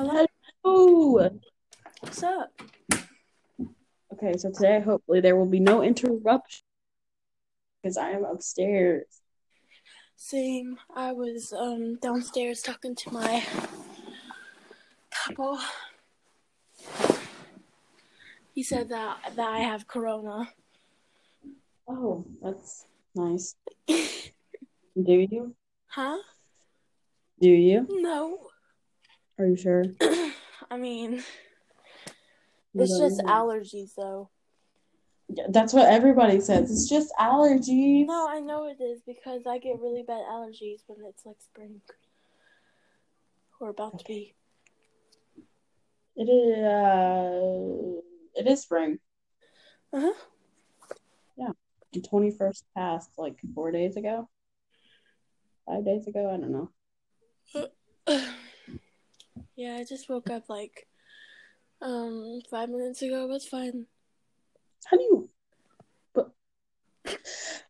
Hello. Hello. What's up? Okay, so today hopefully there will be no interruption because I am upstairs. Same. I was um downstairs talking to my couple. He said that that I have corona. Oh, that's nice. Do you? Huh? Do you? No. Are you sure? I mean, it's just allergies though. Yeah, That's what everybody says. It's just allergies. No, I know it is because I get really bad allergies when it's like spring or about to be. It is. Uh, it is spring. Uh huh. Yeah, the twenty first passed like four days ago. Five days ago. I don't know. yeah, I just woke up like um five minutes ago. It's fine. How do you? But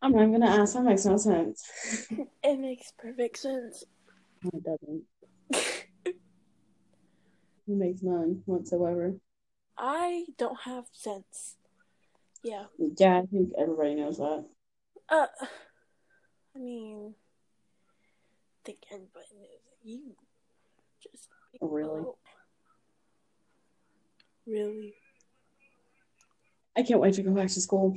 I'm not gonna ask. That makes no sense. It makes perfect sense. No, it doesn't. It makes none whatsoever. I don't have sense. Yeah. Yeah, I think everybody knows that. Uh, I mean, I think everybody knows that you really? Oh. really. I can't wait to go back to school.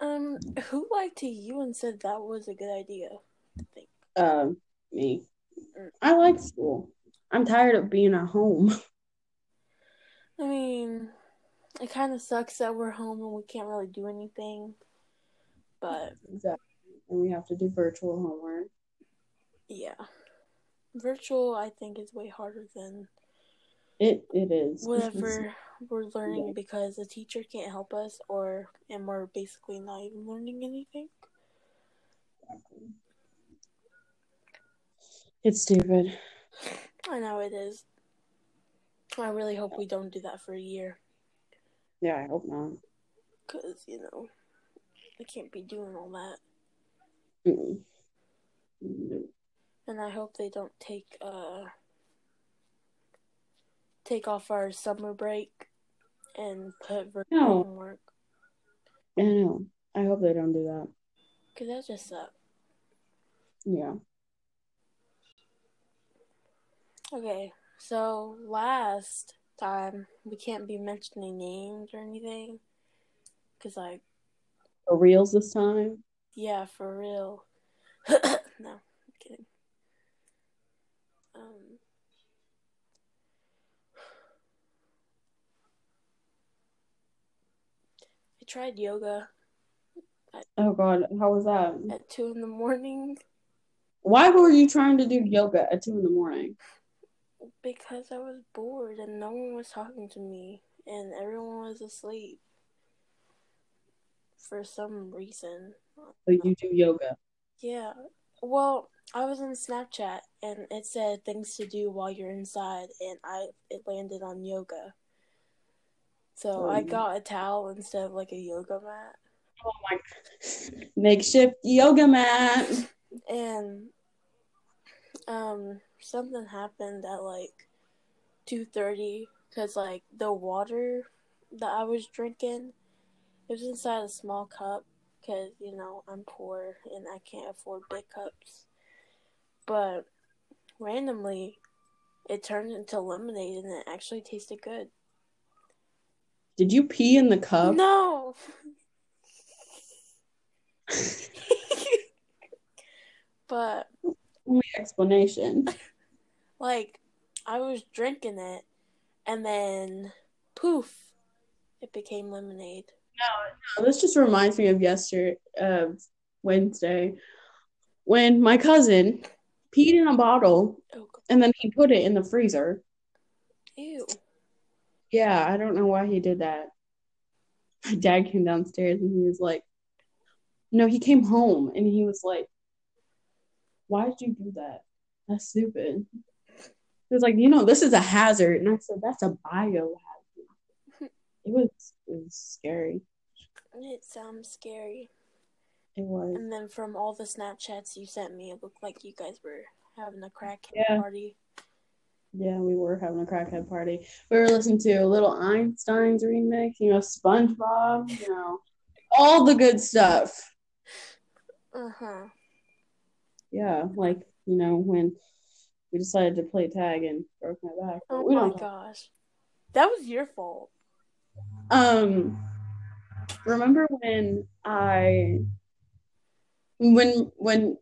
Um, who lied to you and said that was a good idea? I think. Um, me. I like school. I'm tired of being at home. I mean, it kind of sucks that we're home and we can't really do anything. But Exactly. And we have to do virtual homework. yeah, virtual I think is way harder than It it is. whatever we're learning because the teacher can't help us, or and we're basically not even learning anything. It's stupid. I know it is. I really hope we don't do that for a year, Yeah, I hope not. cause you know, I can't be doing all that. Mm-mm. No. And I hope they don't take uh take off our summer break and put virtual No. homework. I know. I hope they don't do that. Cause that just sucks. Yeah. Okay, so last time we can't be mentioning names or anything. Cause like, For reals this time. yeah, for real. no, I'm kidding. Um, I tried yoga Oh God, how was that? at two in the morning Why were you trying to do yoga at two in the morning? because I was bored and no one was talking to me and everyone was asleep for some reason. So you do yoga. Yeah. Well, I was in Snapchat and it said things to do while you're inside and I it landed on yoga. So I Oh. got a towel instead of like a yoga mat. Oh my makeshift yoga mat. And um something happened at like 2:30 cuz like the water that I was drinking it was inside a small cup cuz you know I'm poor and I can't afford big cups. But randomly it turned into lemonade and it actually tasted good. Did you pee in the cup? No. but Only explanation. like I was drinking it and then poof it became lemonade. No, no, this just reminds me of yesterday, uh, Wednesday, when my cousin peed in a bottle Oh, and then he put it in the freezer. ew. Yeah, I don't know why he did that. My dad came downstairs and he was like, no, he came home and he was like, why did you do that? That's stupid. He was like, you know, this is a hazard. And I said, that's a biohazard. It was, it was scary. It sounds scary. It was. And then from all the Snapchats you sent me, it looked like you guys were having a crack Yeah. party. Yeah, we were having a crackhead party. We were listening to Little Einsteins remix, you know, SpongeBob, you know, all the good stuff. Uh huh. Yeah, like, you know, when we decided to play tag and broke my back. Oh we my don't gosh. That was your fault. Um, remember when I when when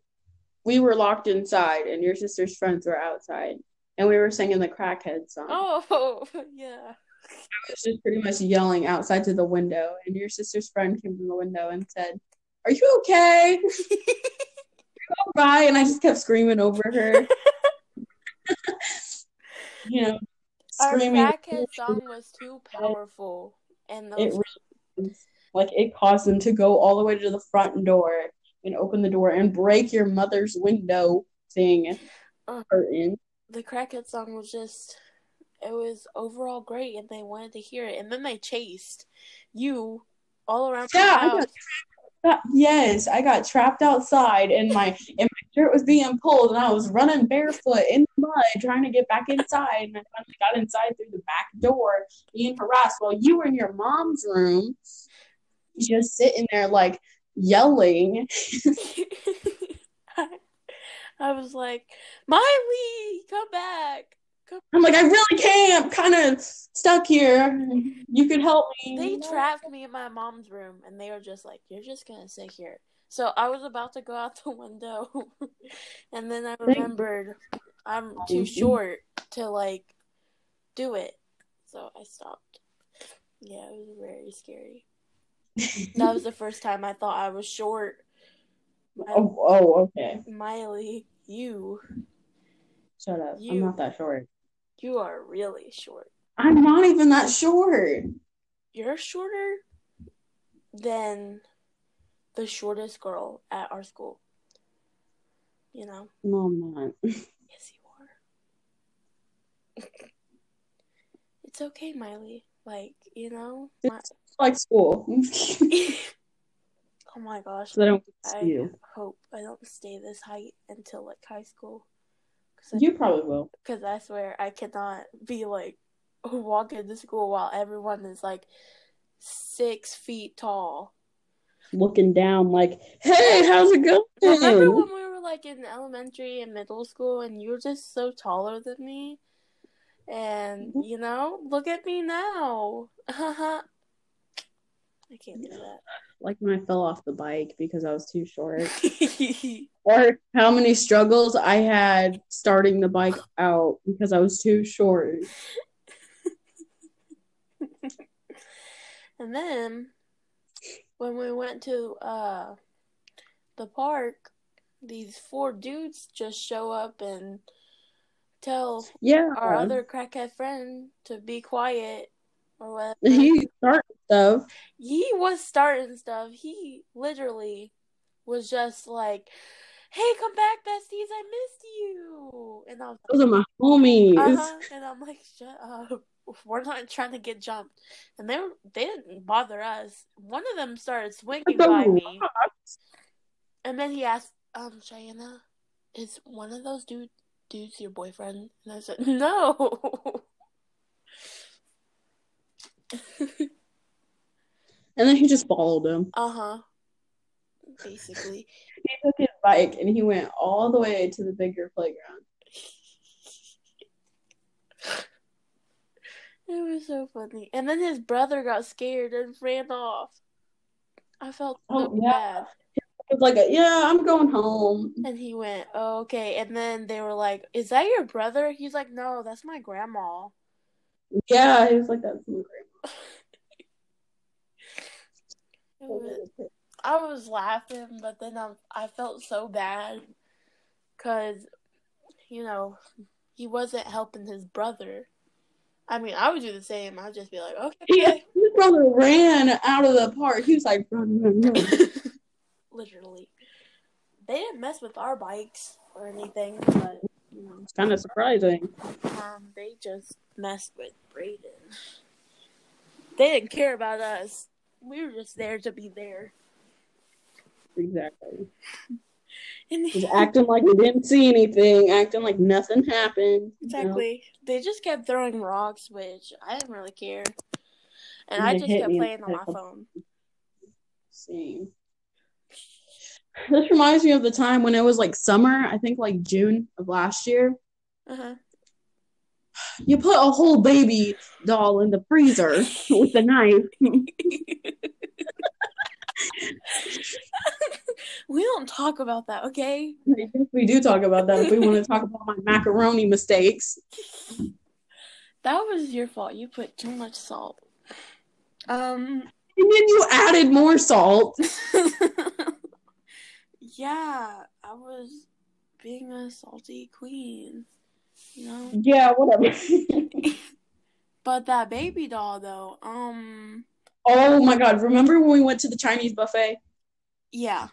we were locked inside and your sister's friends were outside and we were singing the crackhead song. Oh, yeah. I was just pretty much yelling outside to the window and your sister's friend came from the window and said, Are you okay? You're all right, and I just kept screaming over her. you know, screaming. Our crackhead song was too powerful. And It really like it caused them to go all the way to the front door and open the door and break your mother's window thing Uh. curtain. The crackhead song was just it was overall great and they wanted to hear it. And then they chased you all around Yeah, I got That- yes, I got trapped outside and my and my shirt was being pulled and I was running barefoot in the mud trying to get back inside. And I finally got inside through the back door being harassed while you were in your mom's room just sitting there like yelling. I, was like, Miley, come back. Come. I'm like, I really can't. I'm kind of stuck here. You could help me. They trapped me in my mom's room and they were just like, You're just gonna sit here. So I was about to go out the window and then I remembered I'm too short to like do it. So I stopped. Yeah, it was very scary. That was the first time I thought I was short. Oh, oh, okay. Miley, you Shut up. You- I'm not that short. you are really short. I'm not even that short. You're shorter than the shortest girl at our school. You know? No, I'm not. Yes, you are. it's okay, Miley. Like, you know? Like school. oh my gosh. so I don't I you. hope I don't stay this height until like high school. Cause I, You probably will. Cause I swear I cannot be like walking to school while everyone is like six feet tall. Looking down like, hey, how's it going? Remember when we were like in elementary and middle school and you were just so taller than me? And Mhm. you know, look at me now. I can't do Like when I fell off the bike because I was too short. or how many struggles I had starting the bike out because I was too short. and then when we went to uh the park, these four dudes just show up and tell Yeah. our other crackhead friend to be quiet or whatever. he started stuff. he was starting stuff. He literally was just like, "Hey, come back, besties! I missed you." And I was Those are my homies. uh-huh. and I'm like, "Shut up! We're not trying to get jumped." And they were, they didn't bother us. One of them started swinging by me, and then he asked, "Um, Cheyenne, is one of those dude dudes your boyfriend?" And I said, "No." And then he just followed him. uh huh. Basically. He took his bike and he went all the way to the bigger playground. It was so funny. And then his brother got scared and ran off. I felt so Oh, yeah. bad. It was like, a, yeah, I'm going home. And he went, oh, okay. And then they were like, Is that your brother? He's like, No, that's my grandma. Yeah, he was like, that's my It was. I was laughing, but then I, I felt so bad because, you know, he wasn't helping his brother. I mean, I would do the same. I'd just be like, Okay. his brother ran out of the park. He was like, run, run, run. Literally. They didn't mess with our bikes or anything, but, you know. It's kind of surprising. Um, they just messed with Brayden. They didn't care about us. We were just there to be there. Exactly. And Just acting like we didn't see anything, acting like nothing happened. you know? exactly. They just kept throwing rocks, which I didn't really care. And And I just kept playing on my phone. Same. This reminds me of the time when it was like summer, I think like June of last year. Uh-huh. You put a whole baby doll in the freezer with a knife. we don't talk about that, okay? We do talk about that if we want to talk about my macaroni mistakes. That was your fault. You put too much salt. Um And then you added more salt. Yeah, I was being a salty queen. You know? Yeah, whatever. But that baby doll though, um oh my god, remember when we went to the Chinese buffet yeah.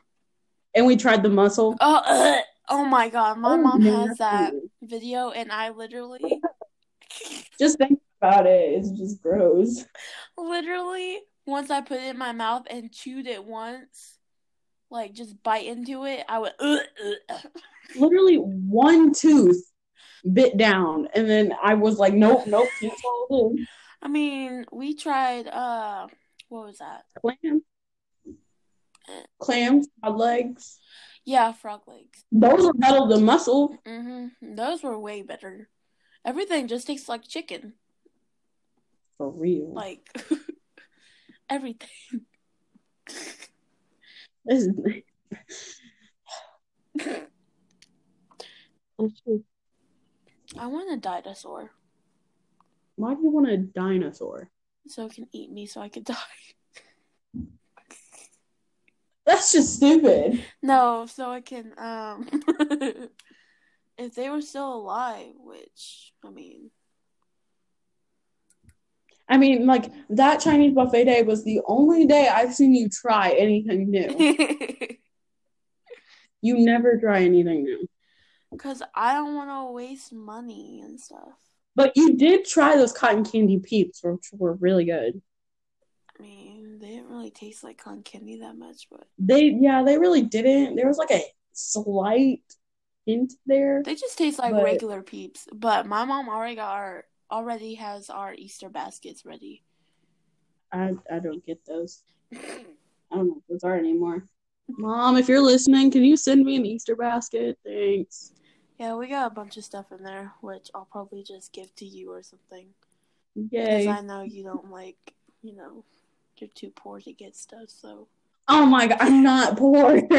and we tried the mussel? Oh, ugh. oh my god, my Oh, mom man, has that video and I literally Just think about it. It's just gross. literally once I put it in my mouth and chewed it once, like just bite into it, I would ugh, ugh. Uh. Literally one tooth bit down, and then I was like, nope, nope, can't swallow. I mean, we tried uh what was that? Clams. clams, cod legs. Yeah, frog legs. Those are better than mussel. Mhm. Those were way better. Everything just tastes like chicken. For real. Like everything. This is- I want a dinosaur Why do you want a dinosaur? so it can eat me so I could die. That's just stupid. No, so I can um if they were still alive, which I mean I mean, like that Chinese buffet day was the only day I've seen you try anything new. You never try anything new. Cause I don't want to waste money and stuff. But you did try those cotton candy peeps, which were really good. I mean, they didn't really taste like cotton candy that much, but They, yeah, they really didn't. There was like a slight hint there. they just taste like But- regular peeps. But my mom already got our already has our Easter baskets ready. I, I don't get those. I don't know what those are anymore. Mom, if you're listening, can you send me an Easter basket? Thanks. Yeah, we got a bunch of stuff in there, which I'll probably just give to you or something. Because I know you don't like, you know, you're too poor to get stuff, so. Oh my god, I'm not poor.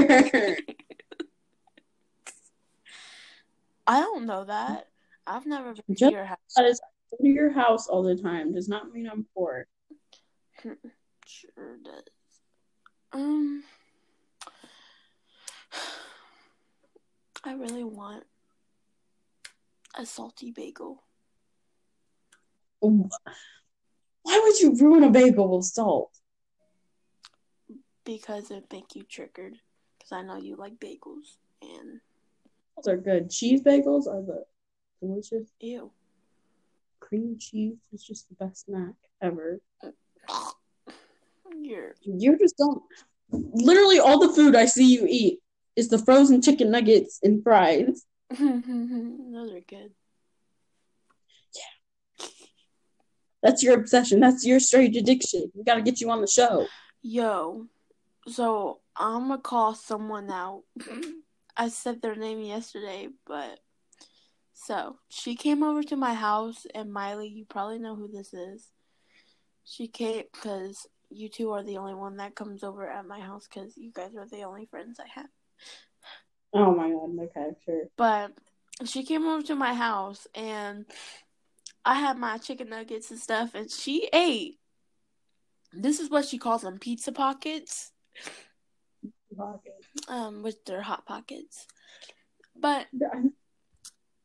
I don't know that. I've never been to your house. That is, I go to your house all the time does not mean I'm poor. Sure does. Um, I really want a salty bagel. Why would you ruin a bagel with salt? because it make you triggered. Because I know you like bagels and Those are good. Cheese bagels are the delicious. ew. Cream cheese is just the best snack ever. You're You just don't. Literally, all the food I see you eat is the frozen chicken nuggets and fries. those are good. Yeah. That's your obsession. That's your strange addiction. We got to get you on the show. Yo, so I'm gonna call someone out. I said their name yesterday, but so she came over to my house, and Miley, you probably know who this is. She came because you two are the only one that comes over at my house because you guys are the only friends I have. Oh my god. Okay, sure. But she came over to my house, and I had my chicken nuggets and stuff, and she ate. This is what she calls them pizza pockets. Pockets. um, with their hot pockets. But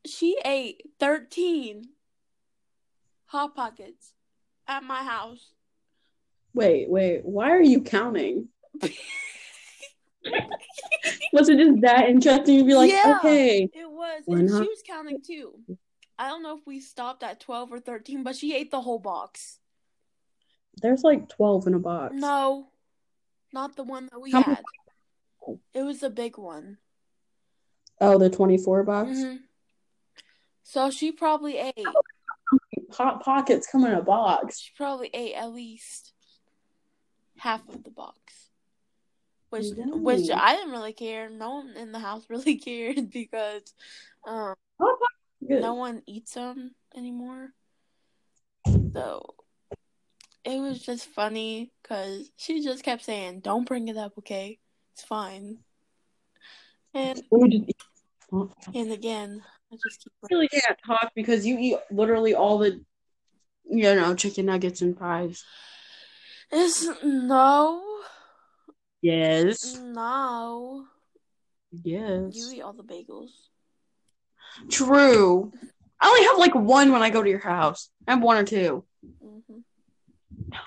she ate 13 hot pockets at my house. Wait, wait. Why are you counting? Was it just that interesting to be like, Yeah. okay, It was, and not? she was counting too. I don't know if we stopped at 12 or 13, but she ate the whole box. there's like 12 in a box. No, not the one that we How many- had. It was the big one. Oh, the 24 box? hmm So she probably ate. Hot Pockets come in a box. She probably ate at least half of the box. Which, Dang. which I didn't really care. No one in the house really cared because, um, no one eats them anymore. So it was just funny because she just kept saying, "Don't bring it up, okay? It's fine." And Let me just eat. and again, I just keep. Really can't talk because you eat literally all the, you know, chicken nuggets and fries. It's no, Yes. no. Yes. You eat all the bagels. True. I only have like one when I go to your house. I have one or two. hmm No,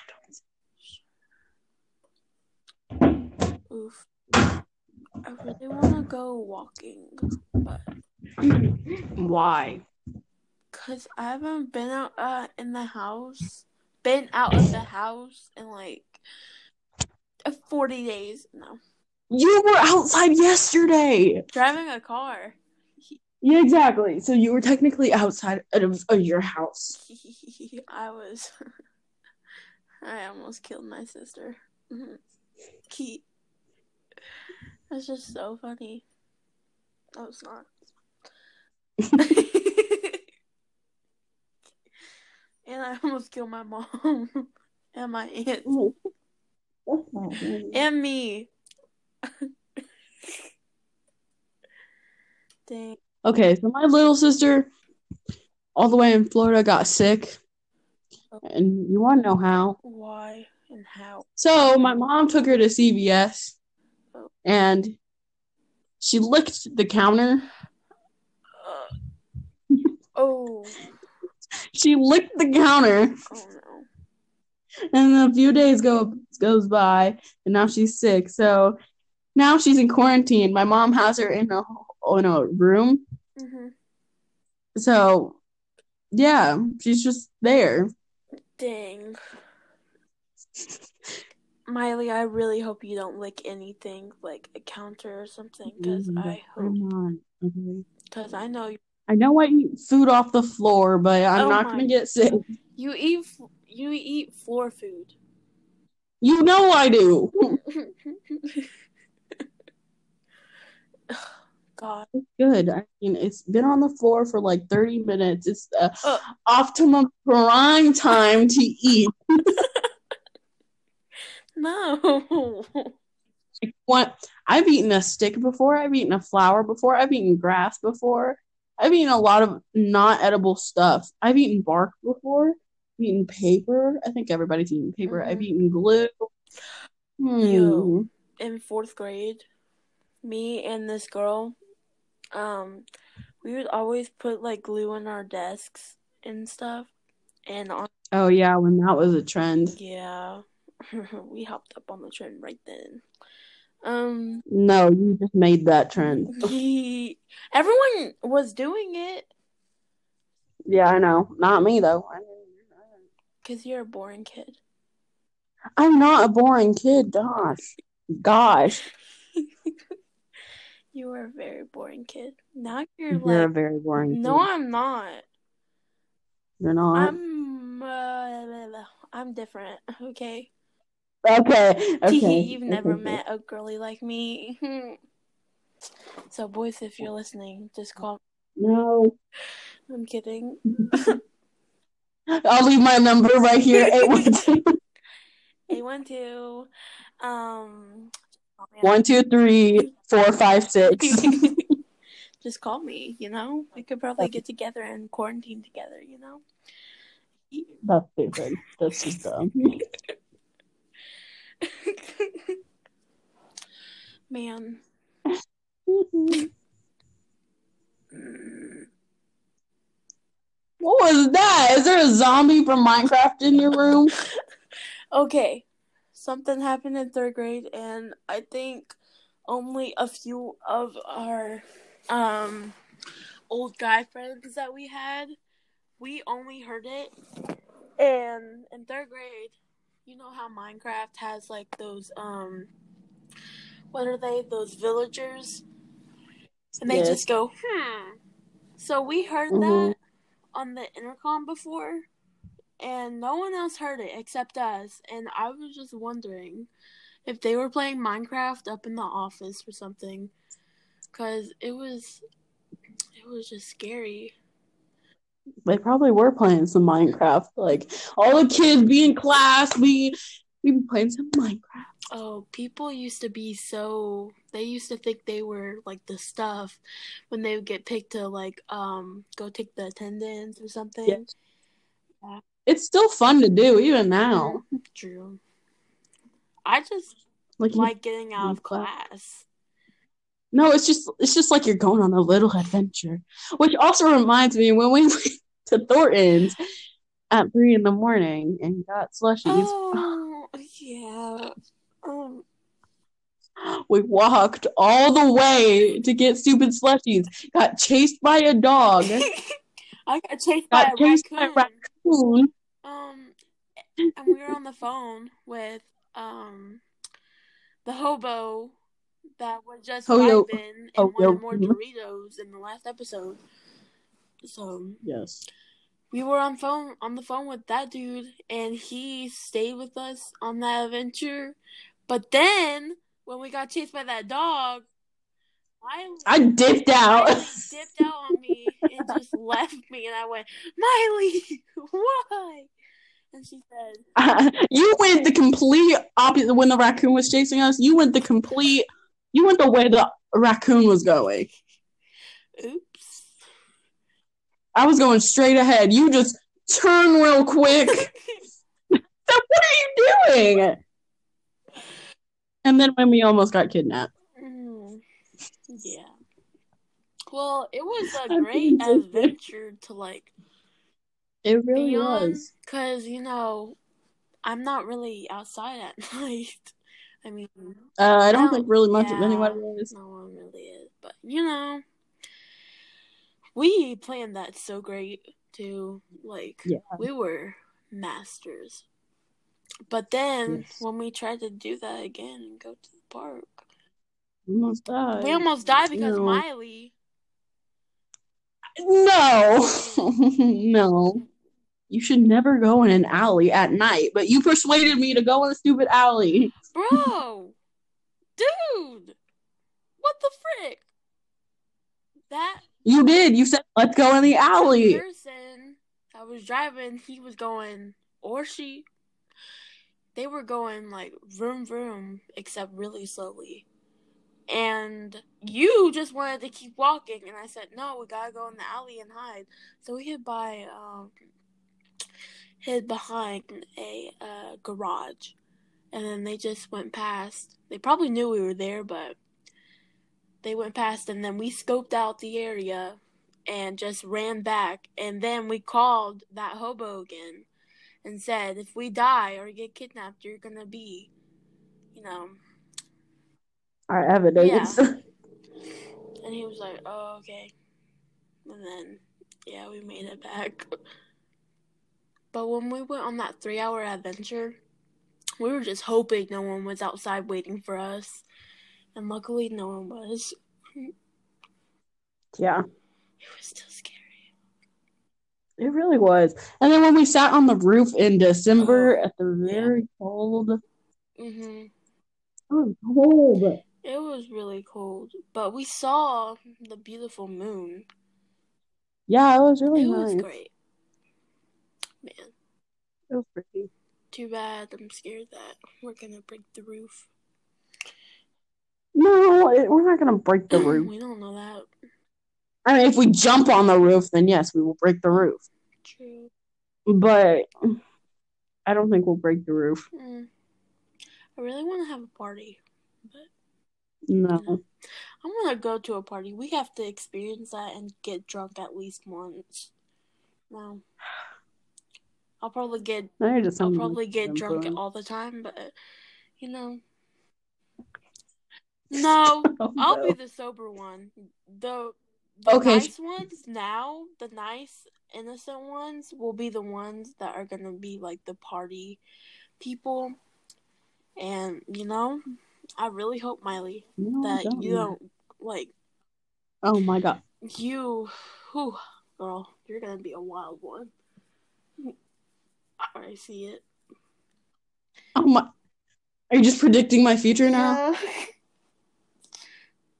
Oof. I really want to go walking, but. Why? cause I haven't been out uh, in the house, been out of the house in like uh, forty days. No, You were outside yesterday. driving a car. Yeah, exactly. So you were technically outside of, of your house. I was. I almost killed my sister. Mhm. Key. That's just so funny. No, it's not. and I almost killed my mom and my aunt good. And me. Dang. Okay, so my little sister, all the way in Florida, got sick. And you want to know how? Why and how? So my mom took her to CVS and she licked the counter. Uh, oh. She licked the counter Oh no. And then a few days go goes by and now she's sick. So now she's in quarantine. My mom has her in a in a room. hmm So yeah, she's just there. Dang. Miley, I really hope you don't lick anything like a counter or something, because I hope, Come on. Okay. because I know you, I know I eat food off the floor, but I'm Oh not my- gonna get sick. you eat you eat floor food. You know I do. God, It's good. I mean, it's been on the floor for like 30 minutes. It's the Uh. optimum prime time to eat. no. What I've eaten a stick before, I've eaten a flower before, I've eaten grass before, I've eaten a lot of not edible stuff. I've eaten bark before, I've eaten paper. I think everybody's eaten paper. I've Mhm. eaten glue. Hmm. Yo. In fourth grade, me and this girl, um, we would always put like glue on our desks and stuff, and on Oh yeah, when that was a trend. yeah, we hopped up on the trend right then. Um. No, you just made that trend. He, everyone was doing it Yeah, I know. Not me though. I because you're a boring kid. I'm not a boring kid. Gosh, gosh, You were a very boring kid. Now you're you're a very boring. no, kid. I'm not. you're not. I'm, uh, I'm different. Okay. okay, okay. You've never okay. met a girly like me. so, boys, if you're listening, just call. No, I'm kidding. I'll leave my number right here. Eight one two Eight one two. Um. oh, one two three four five six. just call me, you know? We could probably get together and quarantine together, you know? That's stupid. That's just dumb. Man. What was that? Is there a zombie from Minecraft in your room? Okay. Something happened in third grade, and I think only a few of our um old guy friends that we had, we only heard it. And in third grade, you know how Minecraft has like those um what are they? Those villagers? and they Yes. just go, hmm. So we heard Mhm. that on the intercom before, and no one else heard it except us. And I was just wondering if they were playing Minecraft up in the office or something, because it was, it was just scary. They probably were playing some Minecraft. Like all the kids be in class, we we playing some Minecraft. Oh, people used to be so they used to think they were like the stuff when they would get picked to like um go take the attendance or something. Yes. It's still fun to do even now. True. I just Like, like getting out of class. class. no, it's just it's just like you're going on a little adventure. Which also reminds me when we went to Thornton's at three in the morning and got slushies. Oh yeah. Um We walked all the way to get stupid slushies. Got chased by a dog. I got chased by Got a chased by raccoon. raccoon. Um, and we were on the phone with um the hobo that was just vibing and Hoyo- wanted more Doritos in the last episode. So Yes. We were on phone on the phone with that dude, and he stayed with us on that adventure. But then when we got chased by that dog, Miley, I dipped out. Dipped out on me and just left me, and I went, Miley, why? And she said, you went the complete opposite when the raccoon was chasing us. You went the complete. You went the way the raccoon was going. "Oops." I was going straight ahead. You just turn real quick. what are you doing? And then when we almost got kidnapped. Mm, yeah. Well, it was a great being so sick. adventure to like It really was. cause you know, I'm not really outside at night. I mean, Uh, I don't No, think really much of yeah. anybody is. no one really is, but you know, we planned that so great too. Like, Yeah. we were masters. But then Yes. when we tried to do that again and go to the park, we Almost died. we almost died because No. Miley. No, no. You should never go in an alley at night, but you persuaded me to go in a stupid alley. Bro, dude, what the frick? That You did. You said, let's go in the alley. person that was driving, he was going, or she, they were going like vroom vroom, except really slowly. And you just wanted to keep walking, and I said, no, we gotta go in the alley and hide. So we hid by, um, hid behind a uh, garage, and then they just went past. They probably knew we were there, but they went past, and then we scoped out the area and just ran back. And then we called that hobo again and said, if we die or get kidnapped, you're gonna be, you know. Our evidence. And he was like, oh, okay. And then, yeah, we made it back. But when we went on that three hour adventure, we were just hoping no one was outside waiting for us. And luckily, no one was. yeah, It was still scary. it really was. And then when we sat on the roof in December Oh, at the very cold, it hmm was cold. It was really cold, but we saw the beautiful moon. Yeah, it was really It nice. was great. Man, It was pretty. too bad. I'm scared that we're gonna break the roof. No, it, we're not gonna break the roof. we don't know that. I mean, if we jump on the roof, then yes, we will break the roof. True. But I don't think we'll break the roof. Mm. I really want to have a party, but No. I want to go to a party. We have to experience that and get drunk at least once. No. I'll probably get Now you're just I'll probably get drunk all the time, but you know. No, Oh, I'll no. be the sober one. The the Okay. nice ones now, the nice innocent ones will be the ones that are gonna be like the party people. And you know, I really hope Miley No, that don't. you don't like Oh my god. You, whew, girl, you're gonna be a wild one. I see it. Oh my. Are you just predicting my future now?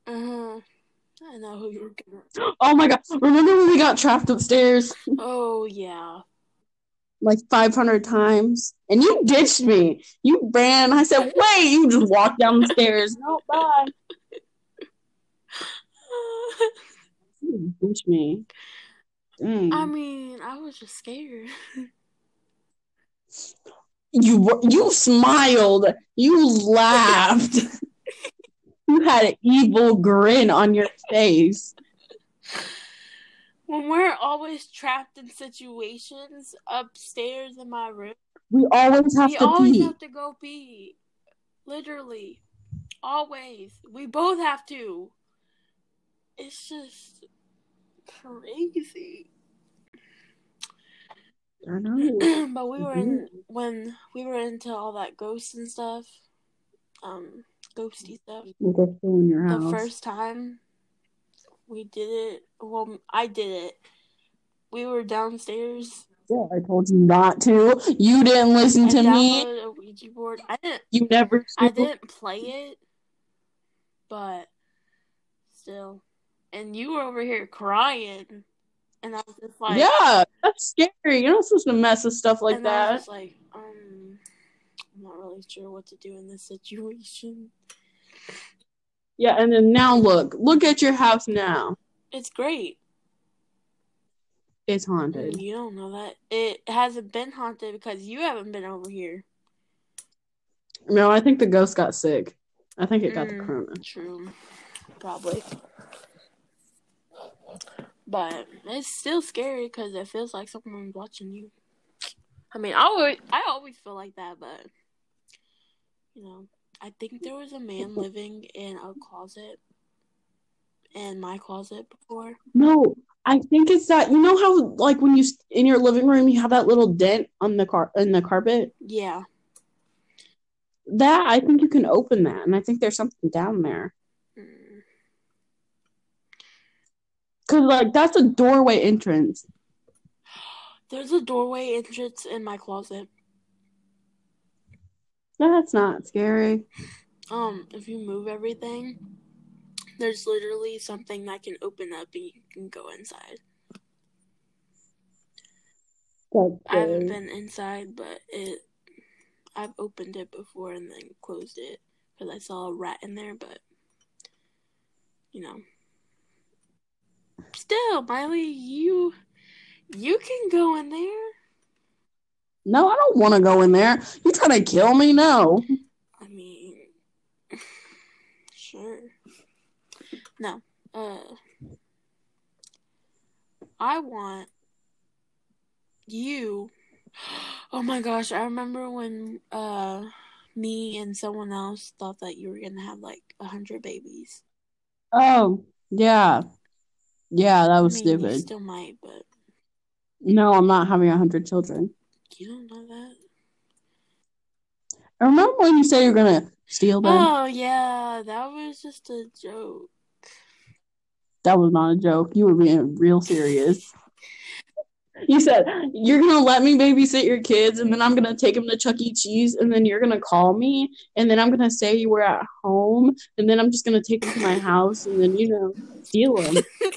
Uh, I know who you're gonna. Oh my god. Remember when we got trapped upstairs Oh yeah. like 500 times? And you ditched me. You ran. I said, wait. You just walked down the stairs. No, bye. You ditched me. Dang. I mean, I was just scared. you you smiled. You laughed. you had an evil grin on your face. When we're always trapped in situations upstairs in my room, We always have we to always pee. have to go pee. Literally. Always. We both have to. It's just crazy. I know. but we were in when we were into all that ghosts and stuff. Um ghosty stuff. Still in your The first time we did it, well, I did it. We were downstairs. Yeah, I told you not to. You didn't listen I to me. a Ouija board. I didn't. You never. I didn't play it, but still. And you were over here crying, and I was just like, yeah, that's scary. You're not supposed to mess with stuff like that. like, I'm not really sure what to do in this situation. Yeah, and then now look, look at your house now. It's great. It's haunted. You don't know that it hasn't been haunted because you haven't been over here. No, I think the ghost got sick. I think it got the Mm. corona. True, probably. But it's still scary because it feels like someone's watching you. I mean, I always, I always feel like that, but you know, I think there was a man living in a closet, in my closet before. No, I think it's that. You know how, like, when you in your living room, you have that little dent on the car in the carpet. Yeah, That I think you can open that, and I think there's something down there. Mm. Cause like that's a doorway entrance. there's a doorway entrance in my closet. That's not scary. Um, if you move everything, there's literally something that can open up and you can go inside. I haven't been inside, but it. I've opened it before and then closed it because I saw a rat in there. But you know, still, Miley, you you can go in there. No, I don't want to go in there. You trying to kill me? No. I mean, sure. No, uh, I want you. Oh my gosh, I remember when uh me and someone else thought that you were gonna have like a hundred babies. Oh, yeah. Yeah, that I was mean, you stupid. still might, but No, I'm not having a hundred children. You don't know that. I remember when you said you're gonna steal them? Oh yeah, that was just a joke. That was not a joke. You were being real serious. You said you're gonna let me babysit your kids, and then I'm gonna take them to Chuck E. Cheese, and then you're gonna call me, and then I'm gonna say you were at home, and then I'm just gonna take them to my house, and then you know steal them.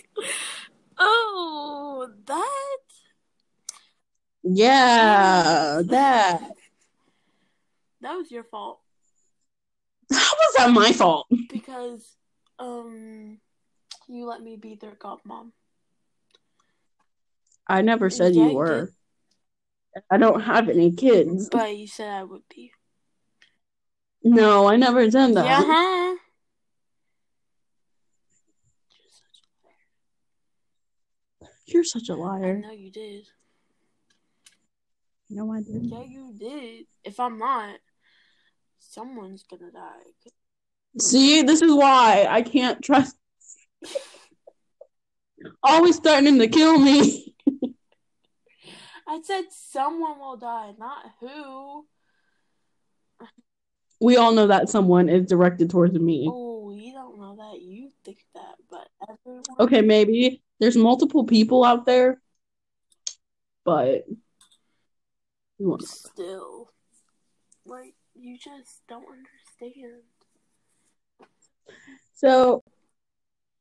Oh, that Yeah, that. that was your fault. How was that my fault? because um you let me be their godmom. I never said Yeah, you you were. I don't have any kids. But you said I would be. No, I never said that. Yeah? You're such a liar. know you did. No, I didn't. Yeah, you did. If I'm not, someone's gonna die. See, this is why I can't trust. Always threatening to kill me. I said someone will die, not who. We all know that someone is directed towards me. Oh, you don't know that. You think that, but everyone. Okay, maybe there's multiple people out there, but you won't know. Still, like you just don't understand. So,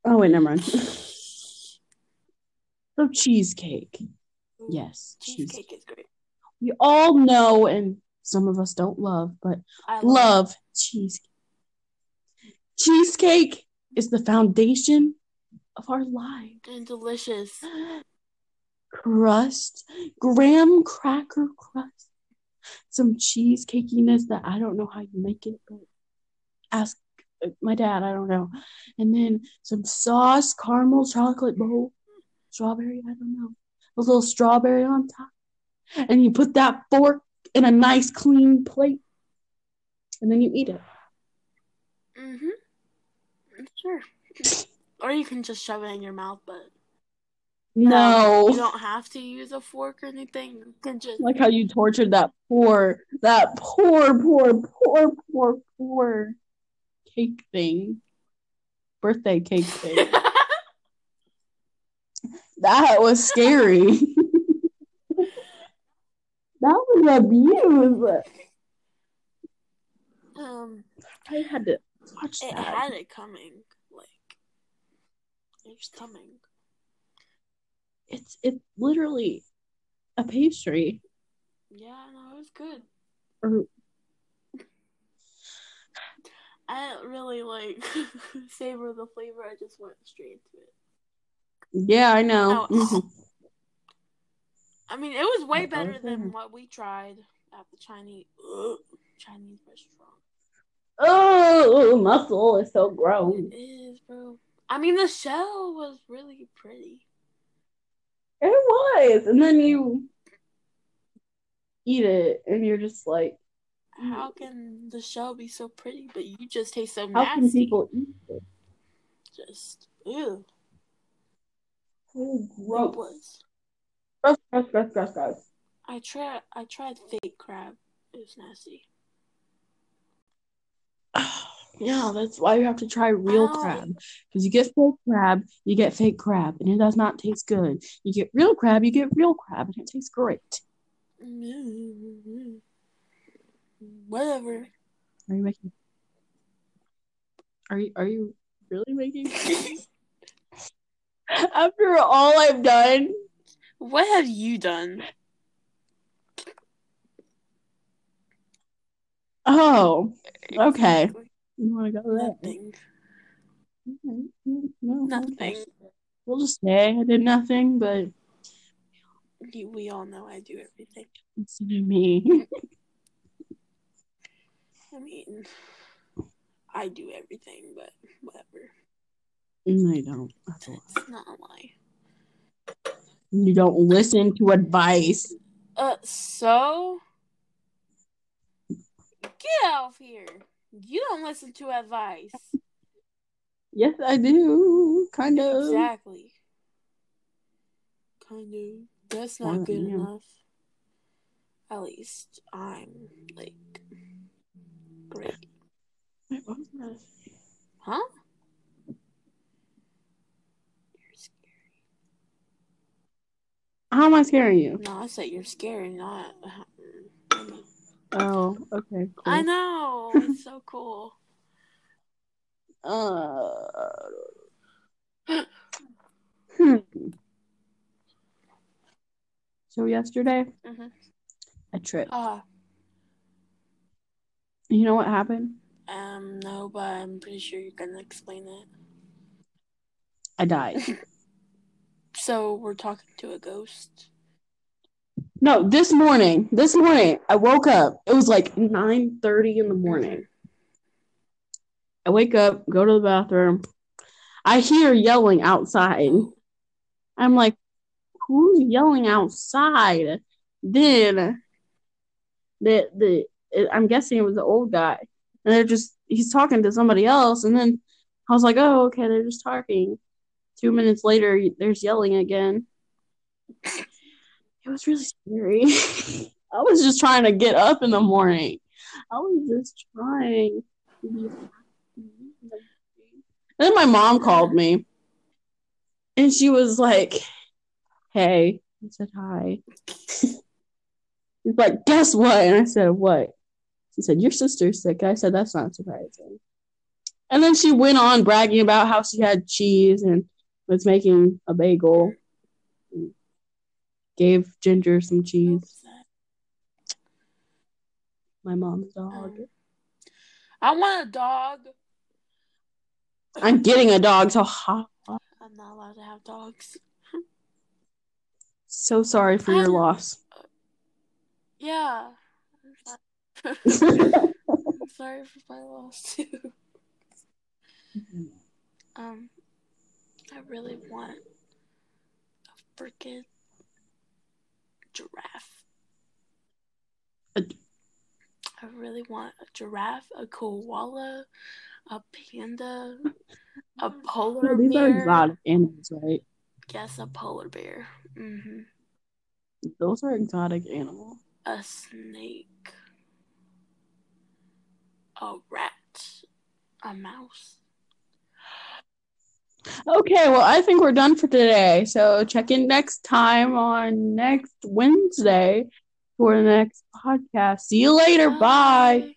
oh wait, never mind. so cheesecake, mm-hmm. yes, cheesecake. Cheesecake is great. We all know, and some of us don't love, but I love cheesecake. Cheesecake is the foundation of our lives. and delicious. Crust, graham cracker crust, some cheesecakiness that I don't know how you make it, but ask my dad. I don't know. And then some sauce, caramel, chocolate bowl, strawberry. I don't know. A little strawberry on top, and you put that fork in a nice clean plate, and then you eat it. Mm-hmm. Sure. or you can just shove it in your mouth, but No. you don't have to use a fork or anything. You can just like how you tortured that poor, that poor, poor, poor, poor, poor cake thing, birthday cake thing. that was scary. that was abuse. um I had to watch it that. had it coming. Like it's coming. It's it's literally a pastry. Yeah, no, it was good. Or I didn't really like savor the flavor. I just went straight to it. yeah, I know. No. Mhm. I mean, it was way better than what we tried at the Chinese ugh, Chinese restaurant. Oh, mussel is so gross. It is, bro. I mean, the shell was really pretty. It was, and then you eat it, and you're just like, How can the shell be so pretty, but you just taste so how can people eat it? Just ew. So It gross. was. Gross, gross, gross, gross, gross. I tried. I tried fake crab. It was nasty. Yeah, that's why you have to try real Ow. crab. Because you get fake crab, you get fake crab, and it does not taste good. You get real crab, you get real crab, and it tastes great. Mm-hmm. Whatever. Are you making? Are you are you really making? After all I've done, What have you done? oh, okay. Exactly. You want to go there? Nothing. Okay. No, Nothing. We'll just say I did nothing, but we all know I do everything. listen to me. I mean, I do everything, but whatever. I don't. That's a lie. It's not a lie. You don't listen to advice. Uh, so get off here. You don't listen to advice. Yes, I do. Kind of. Exactly. Kind of. That's not good yeah. enough. At least I'm like great. Wait, what was that? Huh? You're scary. How am I scaring you? No, I said you're scary, not. Oh, okay, cool. I know. It's so cool. Uh, hmm. So yesterday, Mhm. I tripped. Ah, You know what happened? um, no, but I'm pretty sure you're gonna explain it. I died. So we're talking to a ghost. No, this morning. This morning, I woke up. It was like nine thirty in the morning. I wake up, go to the bathroom. I hear yelling outside. I'm like, who's yelling outside? Then the the I'm guessing it was the old guy. And they're just he's talking to somebody else and then I was like, "Oh, okay, they're just talking." 2 minutes later, there's yelling again. It was really scary. I was just trying to get up in the morning. I was just trying to be then my mom called me. And she was like, Hey. I said, Hi. She's like, Guess what? And I said, What? She said, Your sister's sick. I said, That's not surprising. And then she went on bragging about how she had cheese and was making a bagel. Gave Ginger some cheese. My mom's dog. I want a dog. I'm getting a dog, so ha. I'm not allowed to have dogs. So sorry for your loss. Yeah. Sorry. Sorry for my loss too. Um, I really want a freaking giraffe. A- I really want a giraffe, a koala, a panda, a polar bear. These are exotic animals, right? Yes, a polar bear. hmm Those are exotic animals. A snake. A rat. A mouse. Okay, well, I think we're done for today. So check in next time on next Wednesday for the next podcast. See you later. Bye.